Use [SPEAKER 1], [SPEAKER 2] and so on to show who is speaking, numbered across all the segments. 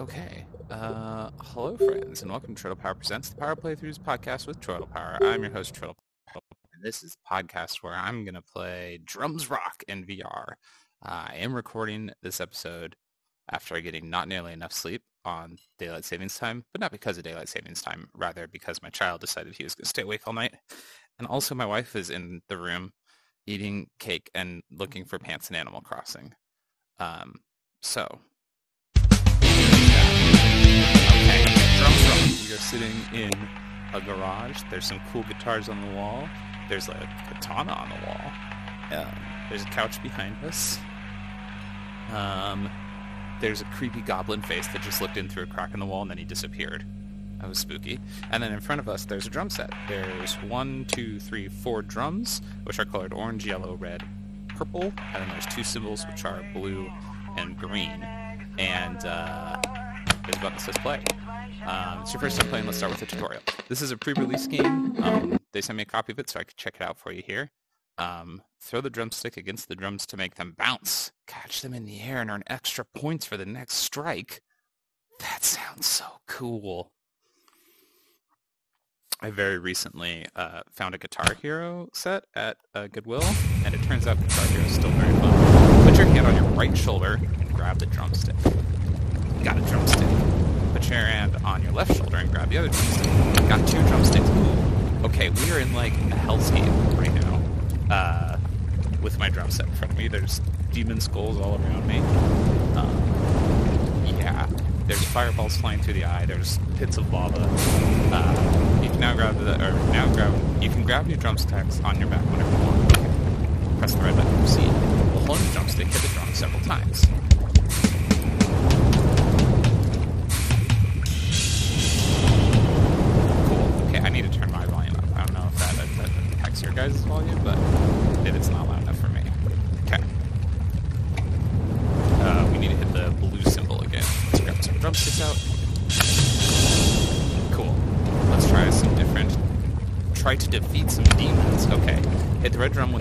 [SPEAKER 1] Okay. Uh, hello, friends, and welcome to Turtle Power Presents, the Power Playthroughs podcast with Turtle Power. I'm your host, Turtle Power. And this is a podcast where I'm going to play Drums Rock in VR. Uh, I am recording this episode after getting not nearly enough sleep on daylight savings time, but not because of daylight savings time, rather because my child decided he was going to stay awake all night. And also my wife is in the room eating cake and looking for pants in Animal Crossing. Um, so We are sitting in a garage. There's some cool guitars on the wall. There's a katana on the wall. Um, there's a couch behind us. Um, there's a creepy goblin face that just looked in through a crack in the wall and then he disappeared. That was spooky. And then in front of us, there's a drum set. There's one, two, three, four drums, which are colored orange, yellow, red, purple. And then there's two cymbals, which are blue and green. And uh, there's a button that says play. Um, it's your first time playing, let's start with the tutorial. This is a pre-release game. Um, they sent me a copy of it so I could check it out for you here. Um, throw the drumstick against the drums to make them bounce. Catch them in the air and earn extra points for the next strike. That sounds so cool. I very recently uh, found a Guitar Hero set at uh, Goodwill, and it turns out Guitar Hero is still very fun. Put your hand on your right shoulder and grab the drumstick. Got a drumstick. Your hand on your left shoulder and grab the other drumstick. Got two drumsticks. Ooh. Okay, we are in like a hellscape right now. Uh, with my drum set in front of me. There's demon skulls all around me. Um, yeah. There's fireballs flying through the eye. There's pits of lava. Uh, you can now grab the, or now grab, you can grab your drumsticks on your back whenever you want. Press the red button to proceed. We'll hold the drumstick, hit the drum several times.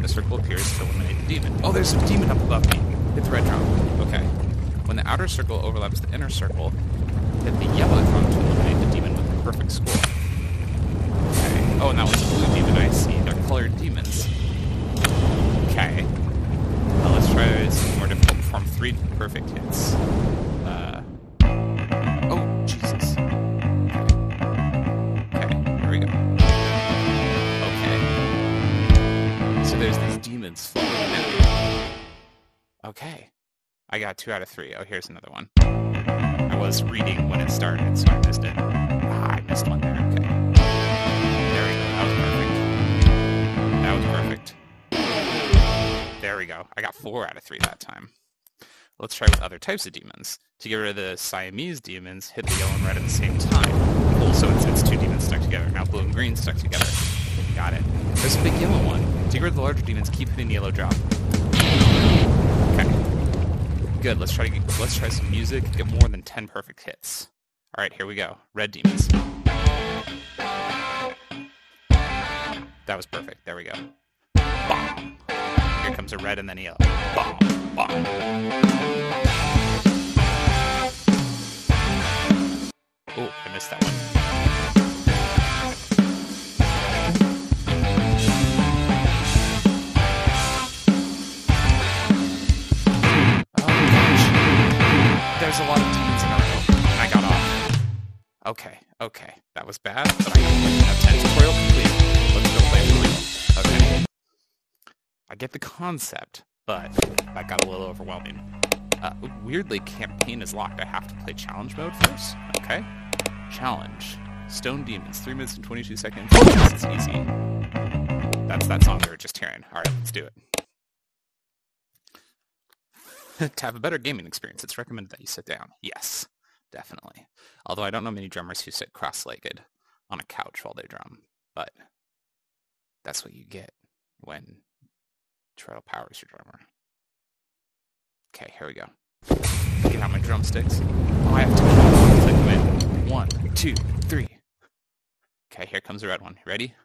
[SPEAKER 1] Circle appears to eliminate the demon. Oh, there's a demon up above me. Hit the red drum. Okay. When the outer circle overlaps the inner circle, hit the yellow drum to eliminate the demon with a perfect score. Okay. Oh, and that was a blue demon. I see. They're colored demons. Okay. Uh, let's try something more difficult. Perform three perfect hits. Two out of three. Oh, here's another one. I was reading when it started, so I missed it. Ah, I missed one there. Okay. There we go. That was perfect. That was perfect. There we go. I got four out of three that time. Let's try with other types of demons. To get rid of the Siamese demons, hit the yellow and red at the same time. Cool, so it's, it's two demons stuck together. Now blue and green stuck together. Got it. There's a big yellow one. To get rid of the larger demons, keep hitting the yellow drop. Good. Let's try to get, let's try some music. Get more than ten perfect hits. All right, here we go. Red demons. That was perfect. There we go. Bong. Here comes a red and then a yellow. Bong. Bong. Oh, I missed that one. Okay, okay. That was bad, but I have 10 tutorial complete. Let's go play real. Okay. I get the concept, but that got a little overwhelming. Uh, weirdly, campaign is locked. I have to play challenge mode first. Okay. Challenge. Stone Demons, 3 minutes and 22 seconds. This is easy. That's that song we were just hearing. Alright, let's do it. to have a better gaming experience, it's recommended that you sit down. Yes, definitely. Although I don't know many drummers who sit cross-legged on a couch while they drum, but that's what you get when Turtle powers your drummer. Okay, here we go. Get out my drumsticks. Oh, I have to click them in. One, two, three. Okay, here comes the red one. Ready?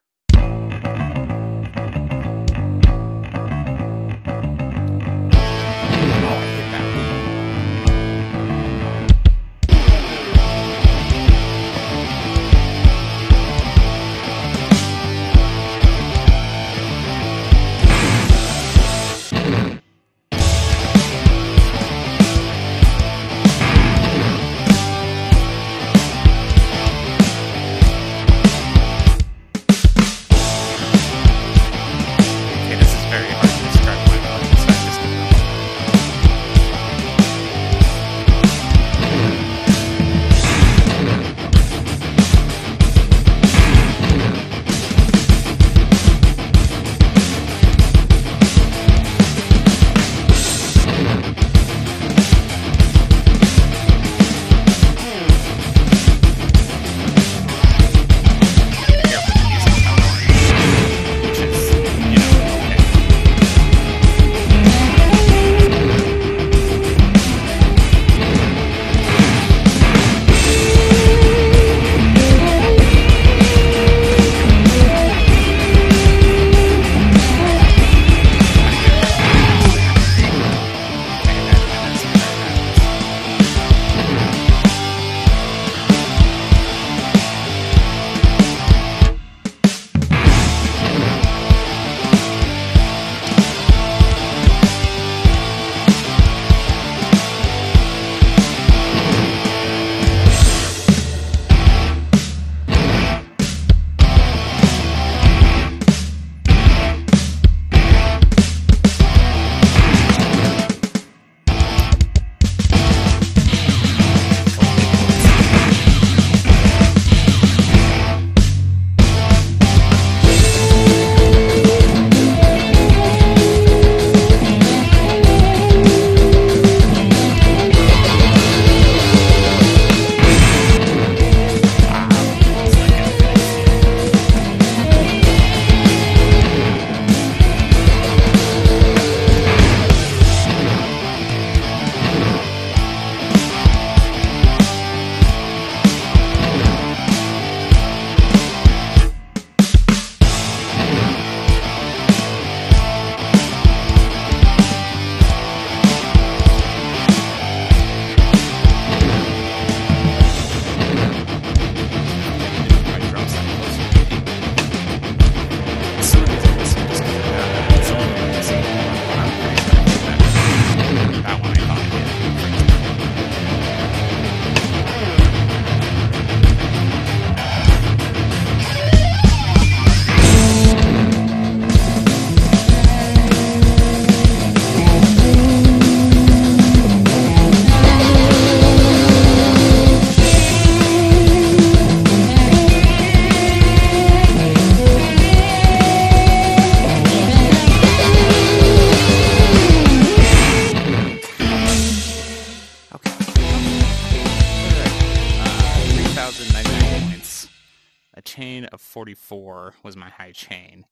[SPEAKER 1] 44 was my high chain.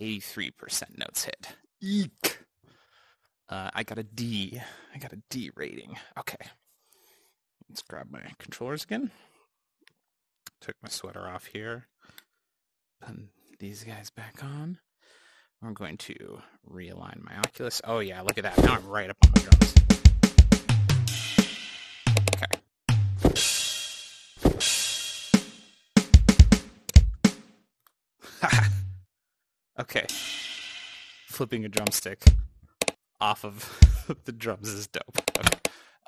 [SPEAKER 1] 83% notes hit. Eek. Uh, I got a D. I got a D rating. Okay. Let's grab my controllers again. Took my sweater off here. Put these guys back on. I'm going to realign my Oculus. Oh yeah, look at that. Now I'm right up on my drums. Okay. Flipping a drumstick off of the drums is dope. Okay.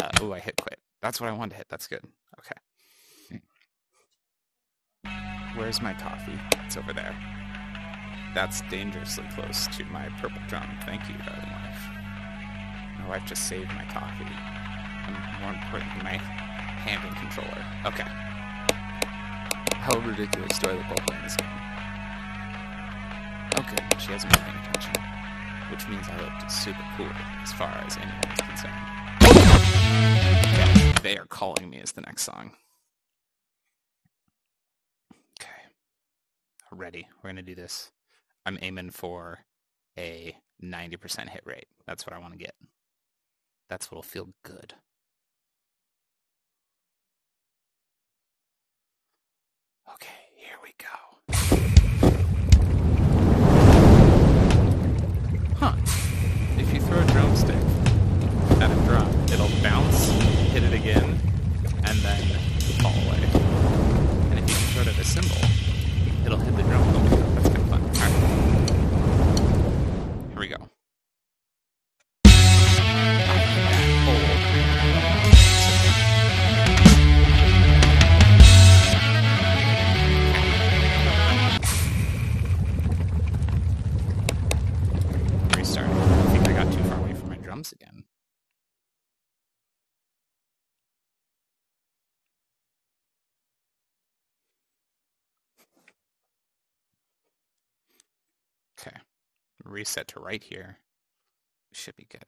[SPEAKER 1] Uh, oh, I hit quit. That's what I wanted to hit. That's good. Okay. Where's my coffee? It's over there. That's dangerously close to my purple drum. Thank you, darling wife. My wife just saved my coffee. And more importantly, my handling controller. Okay. How ridiculous do I look while playing this game? Okay, she hasn't been paying attention. Which means I looked super cool as far as anyone is concerned. Okay, they are calling me as the next song. Okay. Ready. We're gonna do this. I'm aiming for a 90% hit rate. That's what I want to get. That's what'll feel good. Okay, here we go. Huh. If you throw a drumstick at a drum, it'll bounce, hit it again, and then fall away. And if you throw it at a cymbal, it'll hit the drum. That's kind of fun. Alright. Here we go. Reset to right here. Should be good.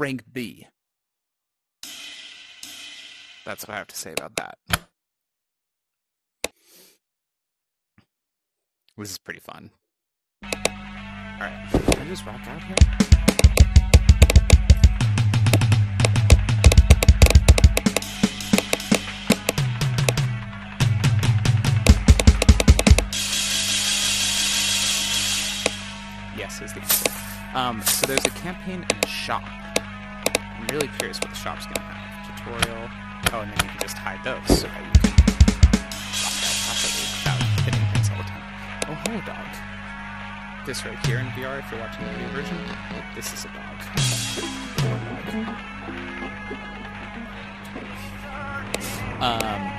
[SPEAKER 1] Rank B. That's what I have to say about that. This is pretty fun. Alright, can I just rock out here? Yes, is the answer. Um, so there's a campaign and a shop. I'm really curious what the shop's gonna have. Tutorial. Oh, and then you can just hide those so that you can. Oh, hello, dog. This right here in VR, if you're watching the video version, this is a dog. Um,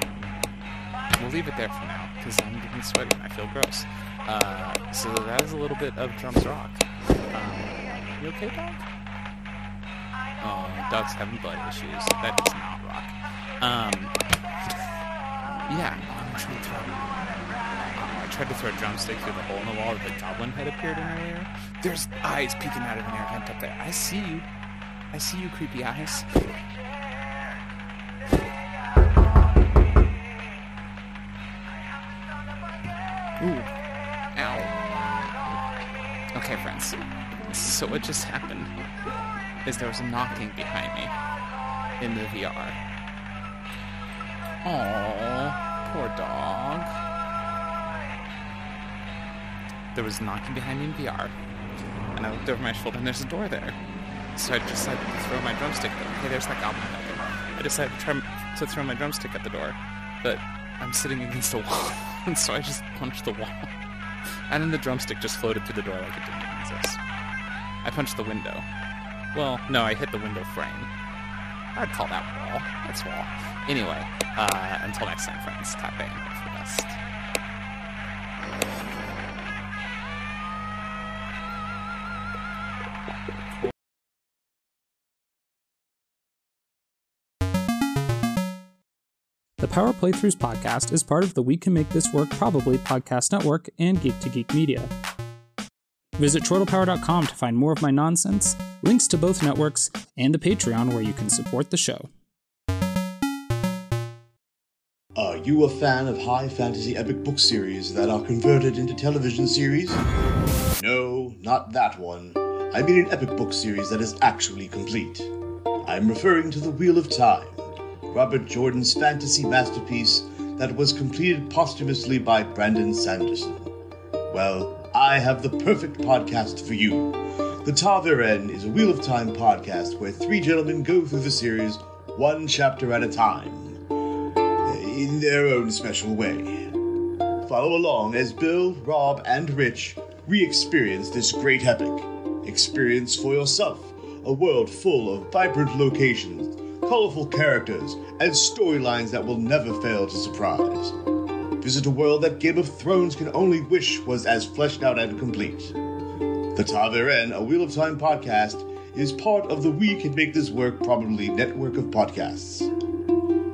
[SPEAKER 1] we'll leave it there for now because I'm getting sweaty and I feel gross. Uh, so that is a little bit of Drums Rock. Um, you okay, dog? Oh, dog's having blood issues. That is not rock. Um, yeah, I'm trying to throw. Oh, I tried to throw a drumstick through the hole in the wall that the goblin had appeared in earlier. There's eyes peeking out of an air vent up there. I see you. I see you, creepy eyes. Ooh. Ow. Okay, friends. So what just happened is there was a knocking behind me in the VR. Aww, poor dog. There was knocking behind me in VR, and I looked over my shoulder and there's a door there. So I decided to throw my drumstick. Hey, there's that goblin there. I decided to, try to throw my drumstick at the door, but I'm sitting against a wall, and so I just punched the wall. And then the drumstick just floated through the door like it didn't exist. I punched the window. Well, no, I hit the window frame. I'd call that wall. That's wall. Anyway, uh, until next time, friends. Tap in for the best.
[SPEAKER 2] The Power Playthroughs podcast is part of the We Can Make This Work Probably podcast network and Geek to Geek Media. Visit turtlepower.com to find more of my nonsense, links to both networks, and the Patreon where you can support the show.
[SPEAKER 3] Are you a fan of high fantasy epic book series that are converted into television series? No, not that one. I mean an epic book series that is actually complete. I'm referring to The Wheel of Time, Robert Jordan's fantasy masterpiece that was completed posthumously by Brandon Sanderson. Well, I have the perfect podcast for you. The Taveren is a Wheel of Time podcast where three gentlemen go through the series one chapter at a time, in their own special way. Follow along as Bill, Rob, and Rich re experience this great epic. Experience for yourself a world full of vibrant locations, colorful characters, and storylines that will never fail to surprise. Visit a world that Game of Thrones can only wish was as fleshed out and complete. The Taveren, a Wheel of Time podcast, is part of the We Can Make This Work Probably network of podcasts.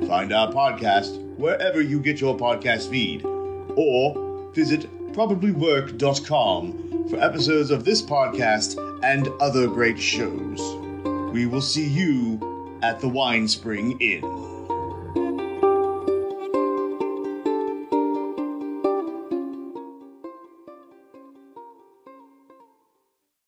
[SPEAKER 3] Find our podcast wherever you get your podcast feed, or visit probablywork.com for episodes of this podcast and other great shows. We will see you at the Winespring Inn.